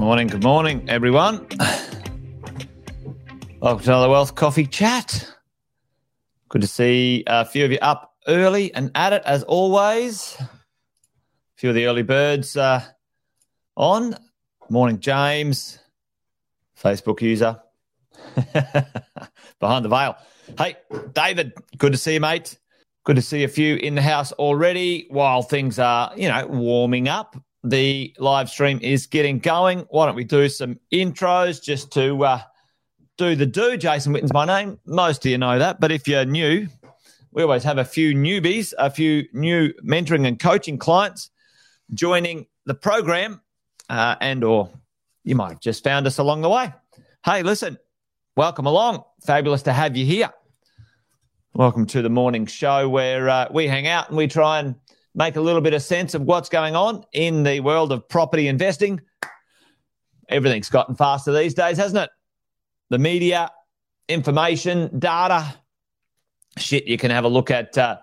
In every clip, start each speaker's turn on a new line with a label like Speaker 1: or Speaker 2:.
Speaker 1: morning, good morning, everyone. Welcome to another Wealth Coffee Chat. Good to see a few of you up early and at it as always. A few of the early birds uh, on. Morning, James, Facebook user. Behind the veil. Hey, David, good to see you, mate. Good to see a few in the house already while things are, you know, warming up. The live stream is getting going. Why don't we do some intros just to uh, do the do? Jason Witten's my name. Most of you know that. But if you're new, we always have a few newbies, a few new mentoring and coaching clients joining the program uh, and or you might have just found us along the way. Hey, listen, welcome along. Fabulous to have you here. Welcome to the morning show where uh, we hang out and we try and make a little bit of sense of what's going on in the world of property investing. Everything's gotten faster these days, hasn't it? The media, information, data. Shit, you can have a look at uh,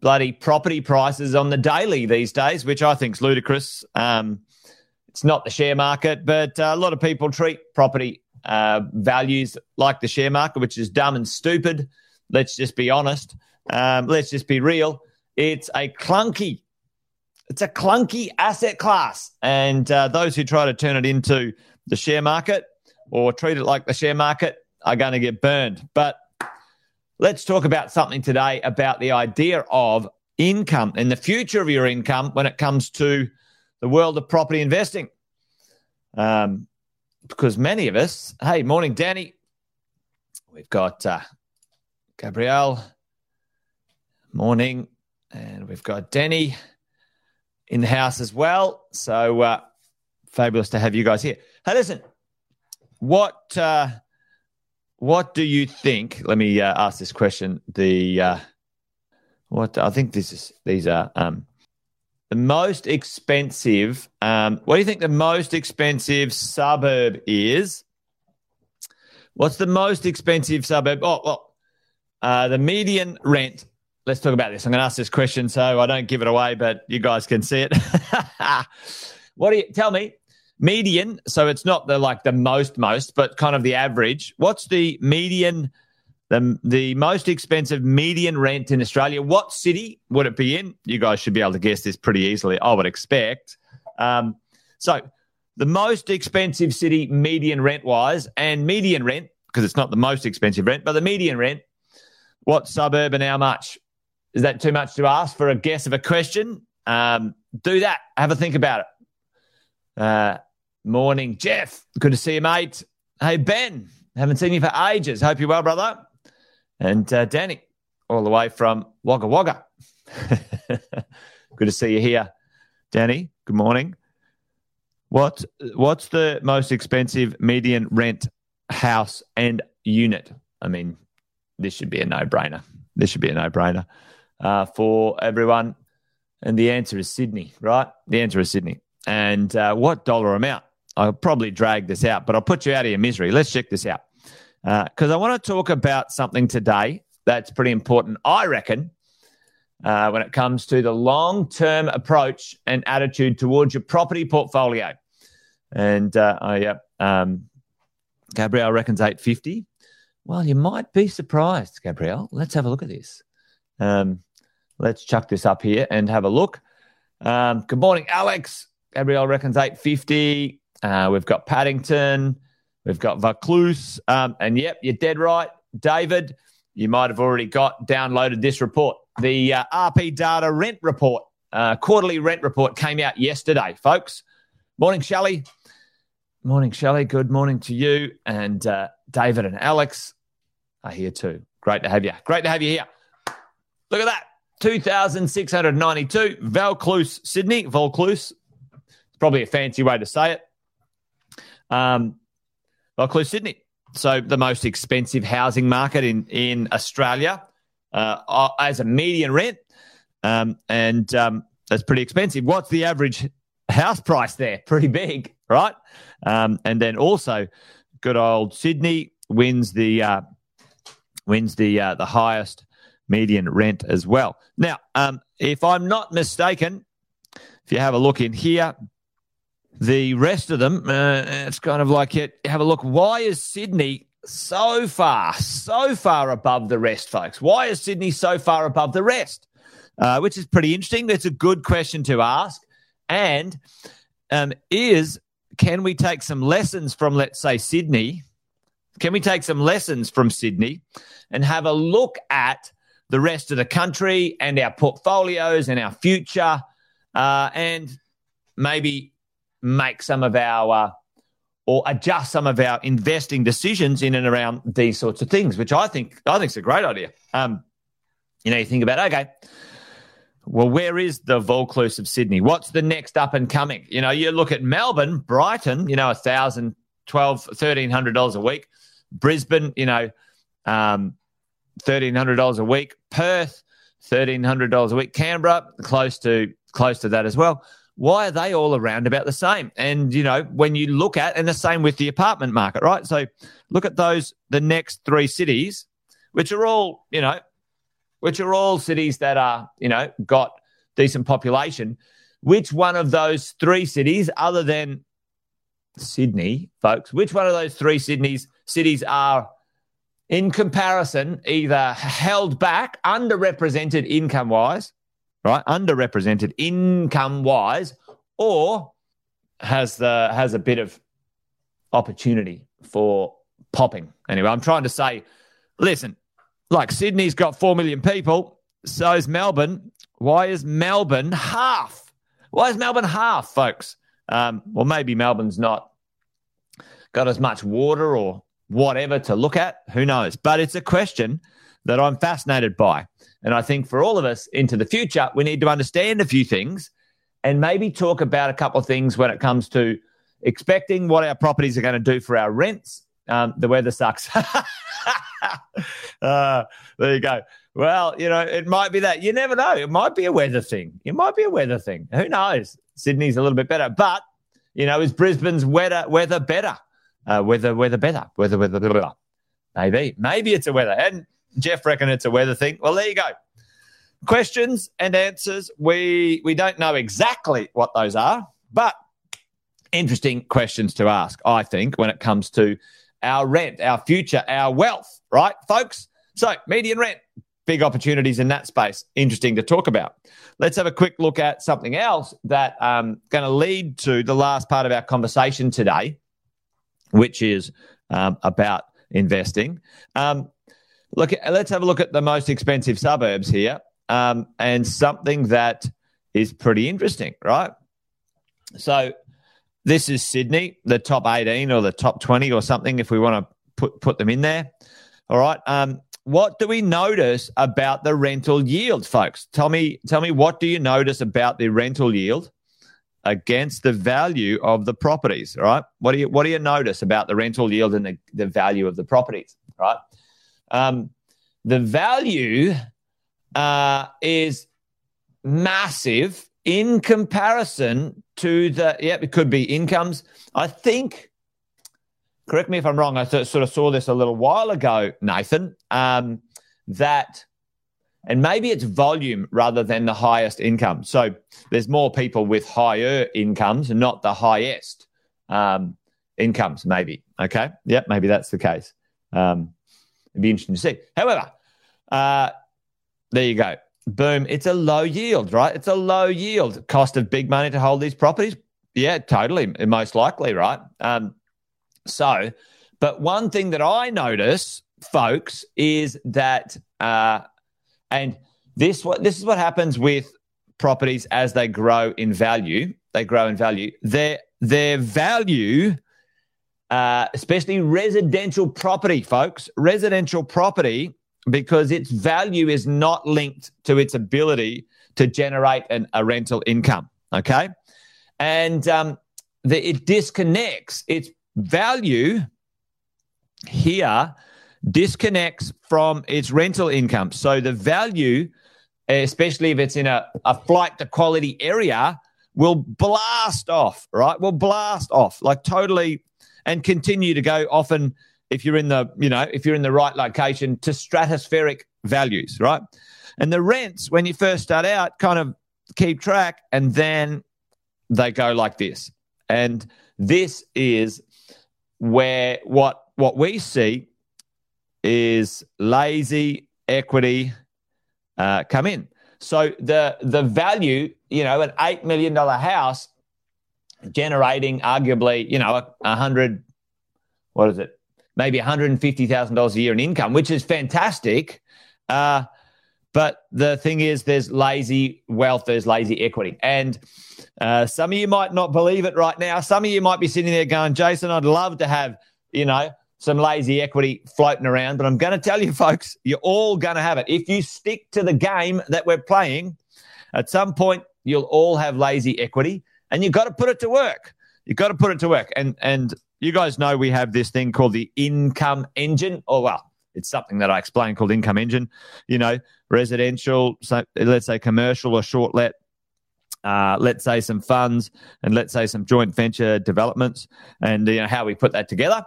Speaker 1: bloody property prices on the daily these days, which I think is ludicrous. Um, it's not the share market, but uh, a lot of people treat property uh, values like the share market, which is dumb and stupid. Let's just be honest. Um, let's just be real. It's a clunky, it's a clunky asset class, and uh, those who try to turn it into the share market or treat it like the share market are going to get burned. But let's talk about something today about the idea of income and the future of your income when it comes to the world of property investing. Um, because many of us, hey, morning, Danny. We've got uh, Gabrielle, morning, and we've got Denny in the house as well. So uh, fabulous to have you guys here. Hey, listen, what uh, what do you think? Let me uh, ask this question. The uh, what I think this is these are um, the most expensive. Um, what do you think the most expensive suburb is? What's the most expensive suburb? Oh, well, uh, the median rent. Let's talk about this. I'm going to ask this question so I don't give it away, but you guys can see it. what do you tell me? Median. So it's not the like the most most, but kind of the average. What's the median? The, the most expensive median rent in Australia. What city would it be in? You guys should be able to guess this pretty easily, I would expect. Um, so, the most expensive city median rent wise, and median rent, because it's not the most expensive rent, but the median rent, what suburb and how much? Is that too much to ask for a guess of a question? Um, do that. Have a think about it. Uh, morning, Jeff. Good to see you, mate. Hey, Ben. Haven't seen you for ages. Hope you're well, brother. And uh, Danny, all the way from Wagga Wagga. Good to see you here, Danny. Good morning. What what's the most expensive median rent house and unit? I mean, this should be a no brainer. This should be a no brainer uh, for everyone. And the answer is Sydney, right? The answer is Sydney. And uh, what dollar amount? I'll probably drag this out, but I'll put you out of your misery. Let's check this out because uh, I want to talk about something today that's pretty important, I reckon, uh, when it comes to the long term approach and attitude towards your property portfolio. And uh, oh, yeah, um, Gabrielle reckons 850. Well, you might be surprised, Gabrielle. Let's have a look at this. Um, let's chuck this up here and have a look. Um, good morning, Alex. Gabrielle reckons 850. Uh, we've got Paddington. We've got Vaucluse. Um, and yep, you're dead right. David, you might have already got downloaded this report. The uh, RP Data Rent Report, uh, quarterly rent report came out yesterday, folks. Morning, Shelley. Morning, Shelley. Good morning to you. And uh, David and Alex are here too. Great to have you. Great to have you here. Look at that. 2,692. Vaucluse, Sydney. Vaucluse. It's probably a fancy way to say it. Um, Vaucluse, Sydney. So the most expensive housing market in in Australia uh, as a median rent, um, and um, that's pretty expensive. What's the average house price there? Pretty big, right? Um, and then also, good old Sydney wins the uh, wins the uh, the highest median rent as well. Now, um, if I'm not mistaken, if you have a look in here, the rest of them, uh, it's kind of like it. Have a look. Why is Sydney so far, so far above the rest, folks? Why is Sydney so far above the rest? Uh, which is pretty interesting. That's a good question to ask. And um, is can we take some lessons from, let's say, Sydney? Can we take some lessons from Sydney and have a look at the rest of the country and our portfolios and our future uh, and maybe make some of our uh, or adjust some of our investing decisions in and around these sorts of things, which I think I think is a great idea. Um, you know, you think about okay, well, where is the Vaucluse of Sydney? What's the next up and coming? You know, you look at Melbourne, Brighton, you know, a thousand, twelve, thirteen hundred dollars a week. Brisbane, you know, um, thirteen hundred dollars a week. Perth, thirteen hundred dollars a week. Canberra, close to close to that as well. Why are they all around about the same? And you know, when you look at, and the same with the apartment market, right? So look at those the next three cities, which are all you know which are all cities that are, you know, got decent population. Which one of those three cities, other than Sydney, folks, which one of those three Sydney's cities are in comparison either held back, underrepresented income wise, right? Underrepresented income wise, or has the has a bit of opportunity for popping. Anyway, I'm trying to say, listen, like Sydney's got 4 million people, so is Melbourne. Why is Melbourne half? Why is Melbourne half, folks? Um, well, maybe Melbourne's not got as much water or whatever to look at. Who knows? But it's a question that I'm fascinated by. And I think for all of us into the future, we need to understand a few things and maybe talk about a couple of things when it comes to expecting what our properties are going to do for our rents. Um, the weather sucks. uh, there you go. Well, you know, it might be that. You never know. It might be a weather thing. It might be a weather thing. Who knows? Sydney's a little bit better, but you know, is Brisbane's weather weather better? Uh, weather weather better? Weather weather blah, blah, blah. Maybe maybe it's a weather. And Jeff reckon it's a weather thing. Well, there you go. Questions and answers. We we don't know exactly what those are, but interesting questions to ask. I think when it comes to our rent, our future, our wealth, right, folks? So, median rent, big opportunities in that space. Interesting to talk about. Let's have a quick look at something else that um going to lead to the last part of our conversation today, which is um, about investing. Um, look, let's have a look at the most expensive suburbs here, um, and something that is pretty interesting, right? So this is Sydney, the top 18 or the top 20 or something, if we want to put, put them in there. All right. Um, what do we notice about the rental yield, folks? Tell me, tell me what do you notice about the rental yield against the value of the properties? Right. What do you what do you notice about the rental yield and the, the value of the properties? Right. Um, the value uh, is massive in comparison to the yeah, it could be incomes. I think. Correct me if I'm wrong. I sort of saw this a little while ago, Nathan. Um, that, and maybe it's volume rather than the highest income. So there's more people with higher incomes, not the highest um, incomes. Maybe okay. Yep, maybe that's the case. Um, it'd be interesting to see. However, uh, there you go boom, it's a low yield, right? It's a low yield. Cost of big money to hold these properties. Yeah, totally. Most likely, right? Um, so, but one thing that I notice, folks, is that, uh, and this what this is what happens with properties as they grow in value. They grow in value. Their their value, uh, especially residential property, folks, residential property because its value is not linked to its ability to generate an, a rental income. Okay. And um, the, it disconnects its value here, disconnects from its rental income. So the value, especially if it's in a, a flight to quality area, will blast off, right? Will blast off like totally and continue to go often if you're in the you know if you're in the right location to stratospheric values right and the rents when you first start out kind of keep track and then they go like this And this is where what what we see is lazy equity uh, come in. So the the value, you know, an eight million dollar house generating arguably, you know, a, a hundred, what is it? Maybe one hundred and fifty thousand dollars a year in income, which is fantastic. Uh, but the thing is, there's lazy wealth, there's lazy equity, and uh, some of you might not believe it right now. Some of you might be sitting there going, Jason, I'd love to have, you know, some lazy equity floating around. But I'm going to tell you, folks, you're all going to have it. If you stick to the game that we're playing, at some point, you'll all have lazy equity and you've got to put it to work. You've got to put it to work. And, and you guys know we have this thing called the income engine. Or, well, it's something that I explain called income engine. You know, residential, so let's say commercial or short let, uh, let's say some funds, and let's say some joint venture developments, and you know how we put that together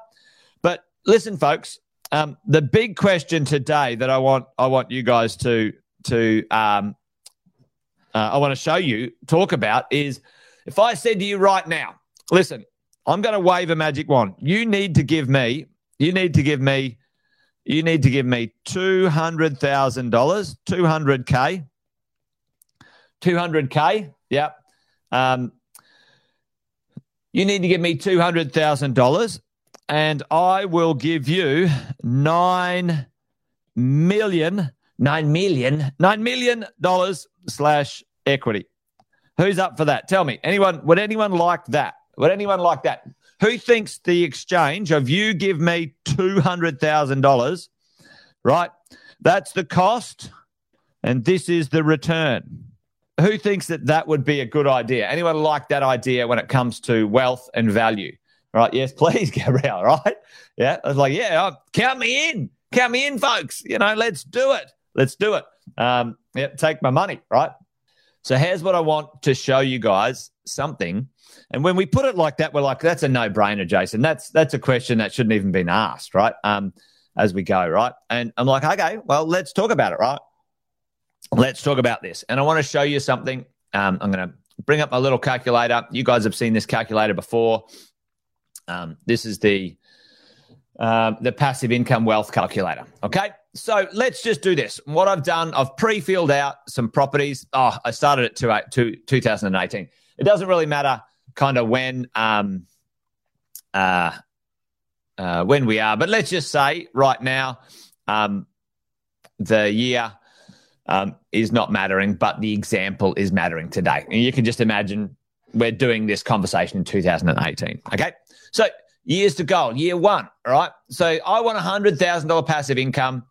Speaker 1: listen, folks. Um, the big question today that I want I want you guys to to um, uh, I want to show you talk about is if I said to you right now, listen, I'm going to wave a magic wand. You need to give me you need to give me you need to give me two hundred thousand dollars, two hundred k, two hundred k. Yep. Um, you need to give me two hundred thousand dollars, and I will give you nine million, nine million, nine million dollars slash equity. Who's up for that? Tell me. Anyone? Would anyone like that? Would anyone like that? Who thinks the exchange of you give me two hundred thousand dollars? Right, that's the cost, and this is the return. Who thinks that that would be a good idea? Anyone like that idea when it comes to wealth and value? Right. Yes, please, Gabrielle. Right. Yeah. I was like, yeah, oh, count me in. Count me in, folks. You know, let's do it. Let's do it. Um, yeah, take my money. Right. So here's what I want to show you guys something. And when we put it like that, we're like, that's a no-brainer, Jason. That's that's a question that shouldn't even been asked, right? Um, as we go, right? And I'm like, okay, well, let's talk about it, right? Let's talk about this. And I want to show you something. Um, I'm to bring up my little calculator. You guys have seen this calculator before. Um, this is the um, the passive income wealth calculator. Okay, so let's just do this. What I've done, I've pre-filled out some properties. Oh, I started at two, two, 2018. It doesn't really matter kind of when um, uh, uh, when we are, but let's just say right now um, the year um, is not mattering, but the example is mattering today. And you can just imagine we're doing this conversation in 2018. Okay. So years to go, year one, all right? So I want a $100,000 passive income.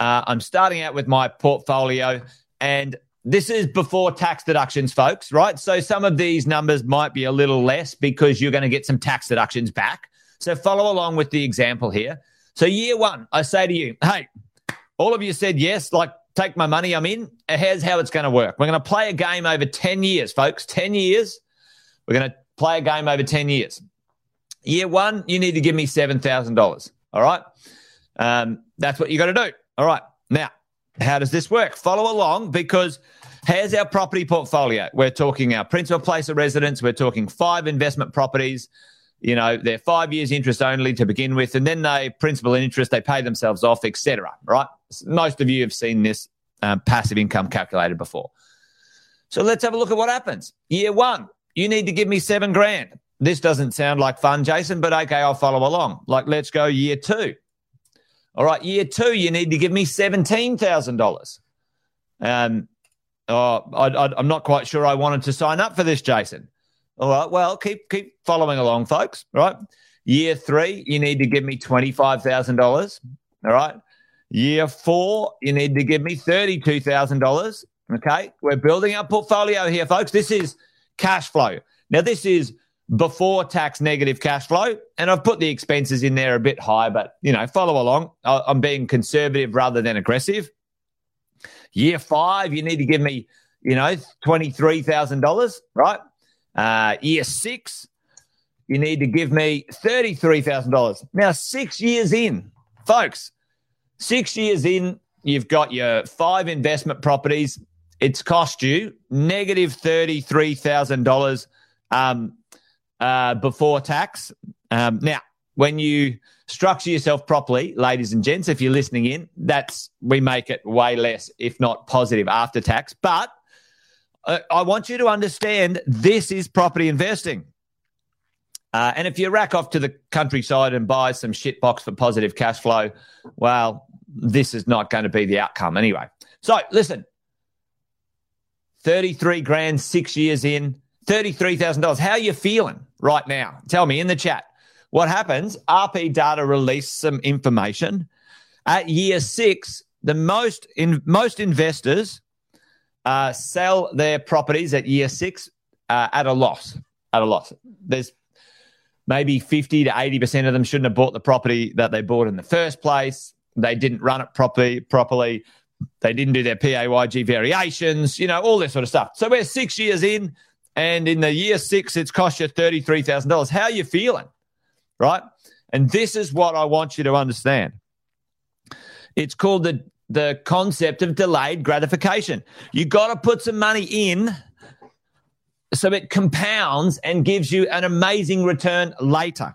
Speaker 1: Uh, I'm starting out with my portfolio, and this is before tax deductions, folks, right? So some of these numbers might be a little less because you're going to get some tax deductions back. So follow along with the example here. So year one, I say to you, hey, all of you said yes, like take my money, I'm in. Here's how it's going to work. We're going to play a game over 10 years, folks. 10 years. We're going to play a game over 10 years. Year one, you need to give me $7,000. All right. Um, that's what you got to do. All right. Now, how does this work? Follow along because here's our property portfolio. We're talking our principal place of residence. We're talking five investment properties. You know, they're five years interest only to begin with, and then they principal and interest, they pay themselves off, etc. Right? Most of you have seen this um, passive income calculated before. So let's have a look at what happens. Year one, you need to give me seven grand this doesn't sound like fun, Jason, but okay, I'll follow along. Like, let's go year two. All right, year two, you need to give me $17,000. Um, oh, I, am not quite sure I wanted to sign up for this, Jason. All right, well, keep keep following along, folks. Right, year three, you need to give me twenty five thousand dollars. All right, year four, you need to give me thirty two thousand dollars. Okay, we're building our portfolio here, folks. This is cash flow. Now, this is before tax negative cash flow. And I've put the expenses in there a bit high, but you know, follow along. I'm being conservative rather than aggressive. Year five, you need to give me, you know, $23,000, right? Uh, year six, you need to give me $33,000. Now, six years in, folks, six years in, you've got your five investment properties. It's cost you negative $33,000. Um, uh, before tax. Um, now, when you structure yourself properly, ladies and gents, if you're listening in, that's we make it way less, if not positive, after tax. But uh, I want you to understand this is property investing. Uh, and if you rack off to the countryside and buy some shit box for positive cash flow, well, this is not going to be the outcome anyway. So listen, 33 grand, six years in, $33,000. How are you feeling right now? Tell me in the chat. What happens? RP Data released some information. At year six, the most in most investors uh, sell their properties at year six uh, at a loss. At a loss. There's maybe 50 to 80% of them shouldn't have bought the property that they bought in the first place. They didn't run it properly. Properly, they didn't do their PAYG variations. You know all this sort of stuff. So we're six years in, and in the year six, it's cost you thirty three thousand dollars. How are you feeling, right? And this is what I want you to understand. It's called the the concept of delayed gratification. You got to put some money in so it compounds and gives you an amazing return later.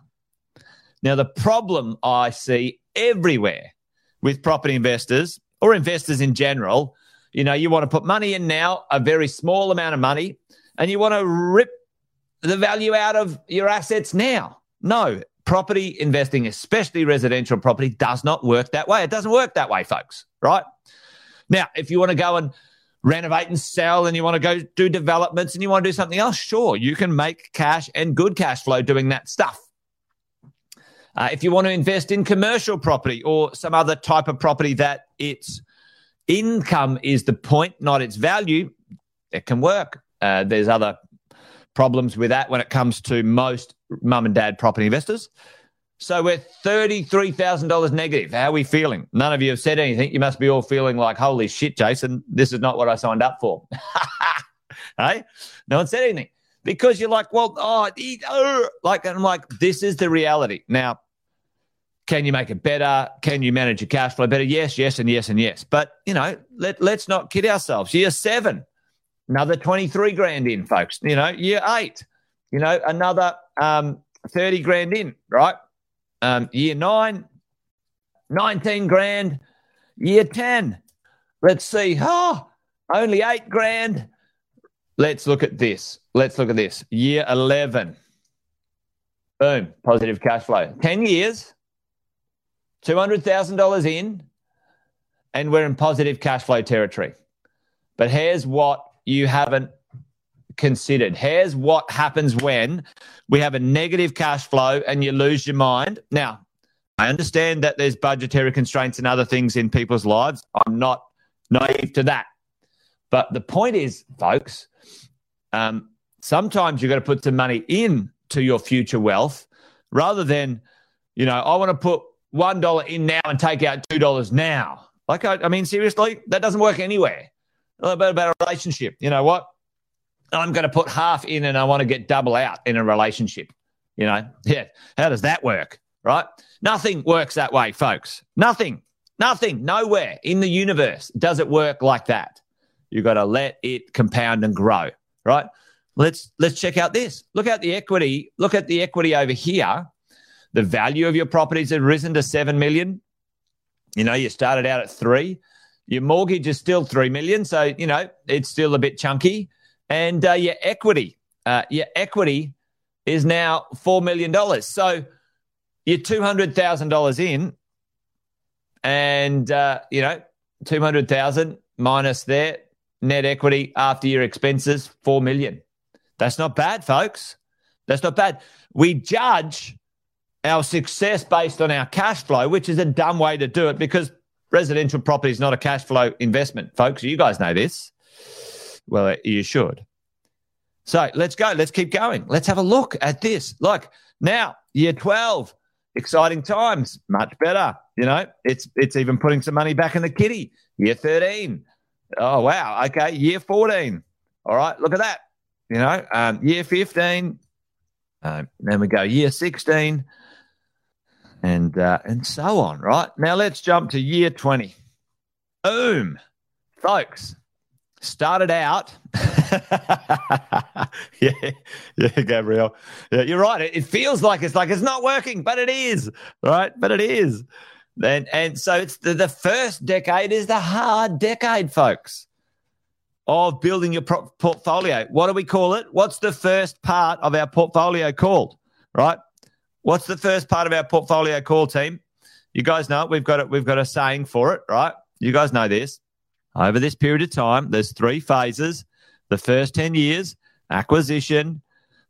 Speaker 1: Now, the problem I see everywhere with property investors or investors in general, you know, you want to put money in now, a very small amount of money, and you want to rip the value out of your assets now. No, property investing, especially residential property, does not work that way. It doesn't work that way, folks, right? Now, if you want to go and renovate and sell and you want to go do developments and you want to do something else, sure, you can make cash and good cash flow doing that stuff. Uh, if you want to invest in commercial property or some other type of property that its income is the point, not its value, it can work. Uh, there's other problems with that when it comes to most mum and dad property investors. So we're $33,000 negative. How are we feeling? None of you have said anything. You must be all feeling like, holy shit, Jason, this is not what I signed up for. hey? No one said anything because you're like, well, oh, uh, like, I'm like, this is the reality. Now, can you make it better? Can you manage your cash flow better? Yes, yes, and yes, and yes. But, you know, let, let's not kid ourselves. Year seven, another 23 grand in, folks. You know, year eight, you know, another um, 30 grand in, right? Um, year nine, 19 grand. Year 10, let's see. Oh, only eight grand. Let's look at this. Let's look at this. Year 11. Boom, positive cash flow. 10 years, $200,000 in, and we're in positive cash flow territory. But here's what you haven't considered. Here's what happens when we have a negative cash flow and you lose your mind. Now, I understand that there's budgetary constraints and other things in people's lives. I'm not naive to that. But the point is, folks, um, sometimes you've got to put some money in to your future wealth rather than, you know, I want to put $1 in now and take out $2 now. Like, I, I mean, seriously, that doesn't work anywhere. About, about a relationship. You know what? I'm going to put half in and I want to get double out in a relationship. You know, yeah. How does that work? Right? Nothing works that way, folks. Nothing, nothing, nowhere in the universe does it work like that. You've got to let it compound and grow. Right? Let's let's check out this. Look at the equity. Look at the equity over here. The value of your properties has risen to seven million. You know, you started out at three. Your mortgage is still three million, so you know it's still a bit chunky and uh, your equity, uh, your equity is now four million dollars. So you're two hundred thousand dollars in, and uh, you know two hundred thousand minus their net equity after your expenses four million. That's not bad, folks. That's not bad. We judge our success based on our cash flow, which is a dumb way to do it because residential property is not a cash flow investment, folks. You guys know this. Well, you should. So let's go. Let's keep going. Let's have a look at this. Like now, year 12, exciting times, much better. You know, it's it's even putting some money back in the kitty. Year 13. Oh, wow. Okay. Year 14. All right. Look at that. You know, um, year 15. Uh, then we go year 16 and uh, and so on. Right. Now let's jump to year 20. Boom. Folks, started out. yeah, yeah, Gabriel. Yeah, you're right. It, it, feels like it's like it's not working, but it is, right? But it is. And and so it's the, the first decade is the hard decade, folks, of building your pro- portfolio. What do we call it? What's the first part of our portfolio called? Right? What's the first part of our portfolio call team? You guys know it. We've got it. We've got a saying for it, right? You guys know this. Over this period of time, there's three phases. The first 10 years, acquisition.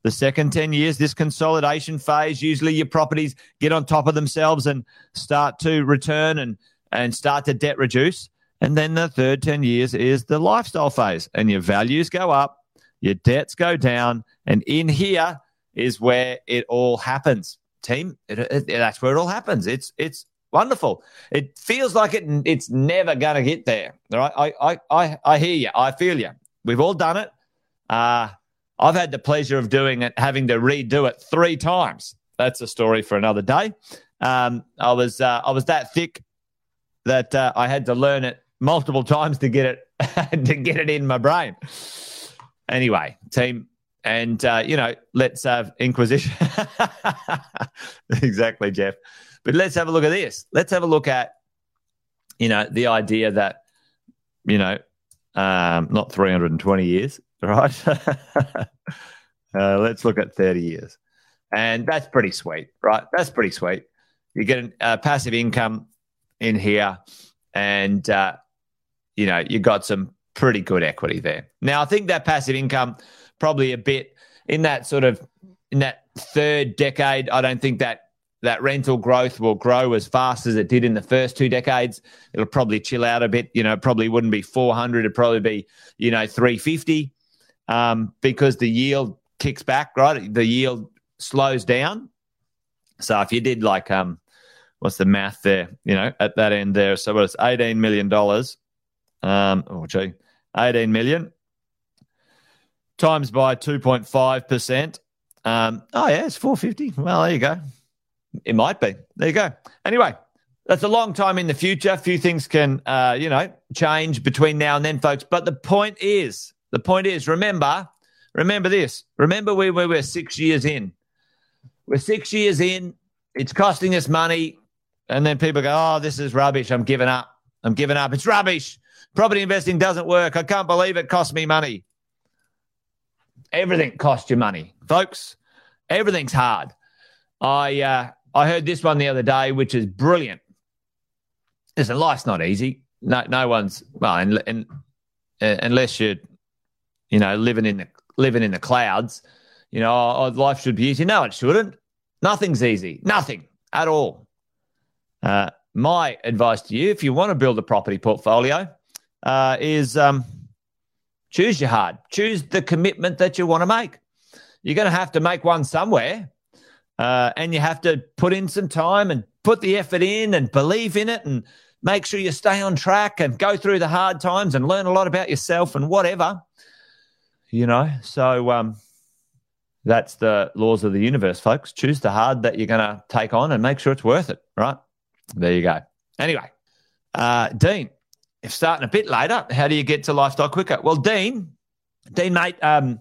Speaker 1: The second 10 years, this consolidation phase, usually your properties get on top of themselves and start to return and, and start to debt reduce. And then the third 10 years is the lifestyle phase, and your values go up, your debts go down. And in here is where it all happens. Team, it, it, that's where it all happens. It's, it's wonderful. It feels like it. It's never going to get there. Right? I, I, I, I hear you. I feel you. We've all done it. Uh, I've had the pleasure of doing it, having to redo it three times. That's a story for another day. Um, I was uh, I was that thick that uh, I had to learn it multiple times to get it to get it in my brain. Anyway, team, and uh, you know, let's have Inquisition. exactly, Jeff. But let's have a look at this. Let's have a look at, you know, the idea that, you know, um, not 320 years, right? uh, let's look at 30 years. And that's pretty sweet, right? That's pretty sweet. You get a uh, passive income in here, and, uh, you know, you got some pretty good equity there. Now, I think that passive income probably a bit in that sort of in that third decade. I don't think that that rental growth will grow as fast as it did in the first two decades. It'll probably chill out a bit. You know, probably wouldn't be 400. It'd probably be, you know, 350 um, because the yield kicks back, right? The yield slows down. So if you did like, um, what's the math there, you know, at that end there? So it's $18 million. Um, oh, gee, 18 million times by 2.5%. Um, oh, yeah, it's 450. Well, there you go. It might be. There you go. Anyway, that's a long time in the future. Few things can, uh, you know, change between now and then, folks. But the point is, the point is, remember, remember this. Remember we, we were six years in. We're six years in. It's costing us money. And then people go, oh, this is rubbish. I'm giving up. I'm giving up. It's rubbish. Property investing doesn't work. I can't believe it cost me money. Everything costs you money, folks. Everything's hard. I uh, I heard this one the other day, which is brilliant. Listen, life's not easy. No, no one's well, and, and uh, unless you're, you know, living in the living in the clouds, you know, oh, life should be easy. No, it shouldn't. Nothing's easy. Nothing at all. Uh, my advice to you, if you want to build a property portfolio, uh, is um, choose your hard. Choose the commitment that you want to make. You're going to have to make one somewhere. Uh, and you have to put in some time and put the effort in and believe in it and make sure you stay on track and go through the hard times and learn a lot about yourself and whatever. You know, so um, that's the laws of the universe, folks. Choose the hard that you're going to take on and make sure it's worth it, right? There you go. Anyway, uh, Dean, if starting a bit later, how do you get to lifestyle quicker? Well, Dean, Dean, mate, um,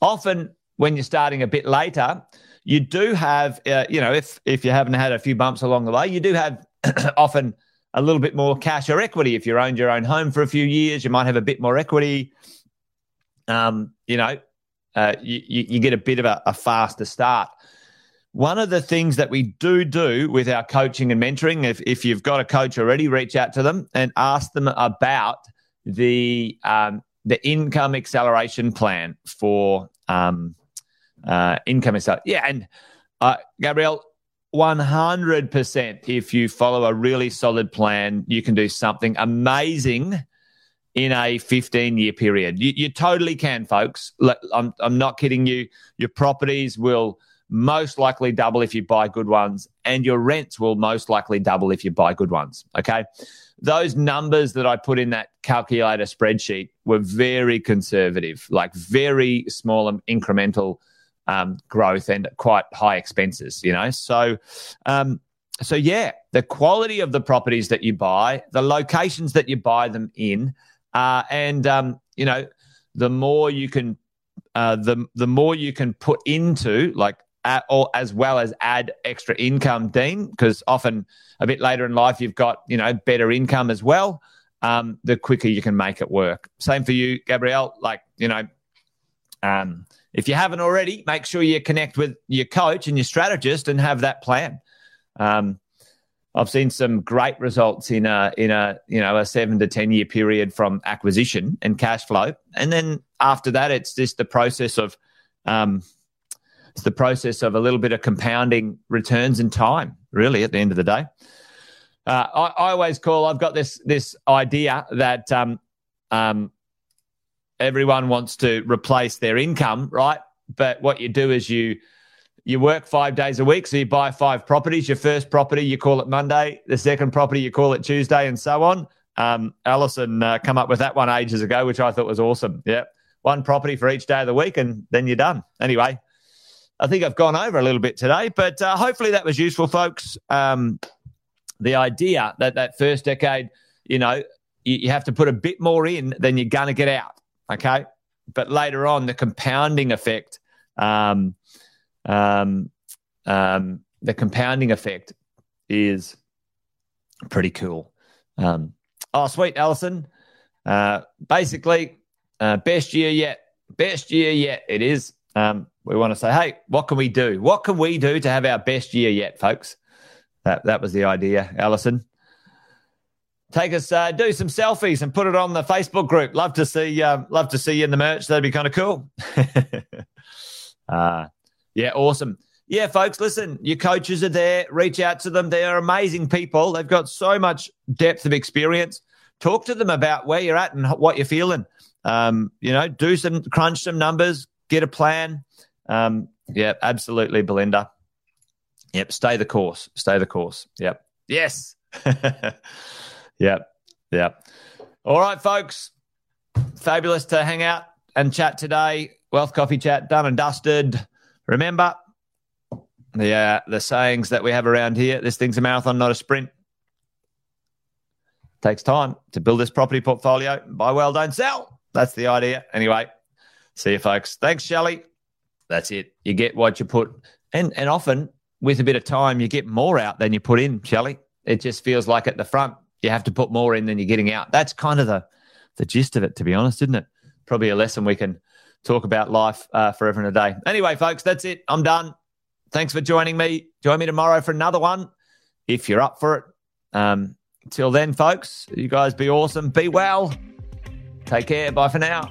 Speaker 1: often when you're starting a bit later, you do have, uh, you know, if if you haven't had a few bumps along the way, you do have often a little bit more cash or equity. If you owned your own home for a few years, you might have a bit more equity. Um, you know, uh, you, you get a bit of a, a faster start. One of the things that we do do with our coaching and mentoring, if, if you've got a coach already, reach out to them and ask them about the um, the income acceleration plan for um, uh, income. Yeah, and uh, Gabriel, 100%. If you follow a really solid plan, you can do something amazing in a 15 year period. You, you totally can, folks. I'm, I'm not kidding you. Your properties will most likely double if you buy good ones, and your rents will most likely double if you buy good ones. Okay. Those numbers that I put in that calculator spreadsheet were very conservative, like very small and incremental um, growth and quite high expenses, you know. So, um, so yeah, the quality of the properties that you buy, the locations that you buy them in, uh, and um, you know, the more you can, uh, the the more you can put into like at, or as well as add extra income, Dean, because often a bit later in life you've got you know better income as well. Um, the quicker you can make it work. Same for you, Gabrielle. Like you know, um, if you haven't already, make sure you connect with your coach and your strategist and have that plan. Um, I've seen some great results in a in a you know a seven to ten year period from acquisition and cash flow, and then after that, it's just the process of um, it's the process of a little bit of compounding returns and time. Really, at the end of the day, uh, I, I, always call. I've got this this idea that um, um, everyone wants to replace their income, right? But what you do is you you work five days a week, so you buy five properties. Your first property, you call it Monday. The second property, you call it Tuesday, and so on. Um, Allison uh, come up with that one ages ago, which I thought was awesome. Yeah, one property for each day of the week, and then you're done. Anyway, I think I've gone over a little bit today, but uh, hopefully that was useful, folks. Um, the idea that that first decade, you know, you, you have to put a bit more in than you're going to get out. Okay, but later on, the compounding effect. Um, um, um, the compounding effect is pretty cool. Um, oh, sweet, Allison. Uh, basically, uh, best year yet. Best year yet. It is. Um, we want to say, hey, what can we do? What can we do to have our best year yet, folks? That that was the idea, Allison. Take us, uh, do some selfies and put it on the Facebook group. Love to see, um, love to see you in the merch. That'd be kind of cool. uh, yeah, awesome. Yeah, folks, listen, your coaches are there. Reach out to them. They are amazing people. They've got so much depth of experience. Talk to them about where you're at and what you're feeling. Um, you know, do some crunch some numbers, get a plan. Um, yeah, absolutely, Belinda. Yep, stay the course. Stay the course. Yep. Yes. yep. Yep. All right, folks. Fabulous to hang out and chat today. Wealth Coffee Chat done and dusted. Remember the uh, the sayings that we have around here. This thing's a marathon, not a sprint. Takes time to build this property portfolio. Buy well, don't sell. That's the idea. Anyway, see you, folks. Thanks, Shelley. That's it. You get what you put, and and often with a bit of time, you get more out than you put in. Shelley, it just feels like at the front you have to put more in than you're getting out. That's kind of the the gist of it, to be honest, isn't it? Probably a lesson we can talk about life uh, forever and a day. Anyway, folks, that's it. I'm done. Thanks for joining me. Join me tomorrow for another one if you're up for it. Um, till then, folks, you guys be awesome. Be well. Take care. Bye for now.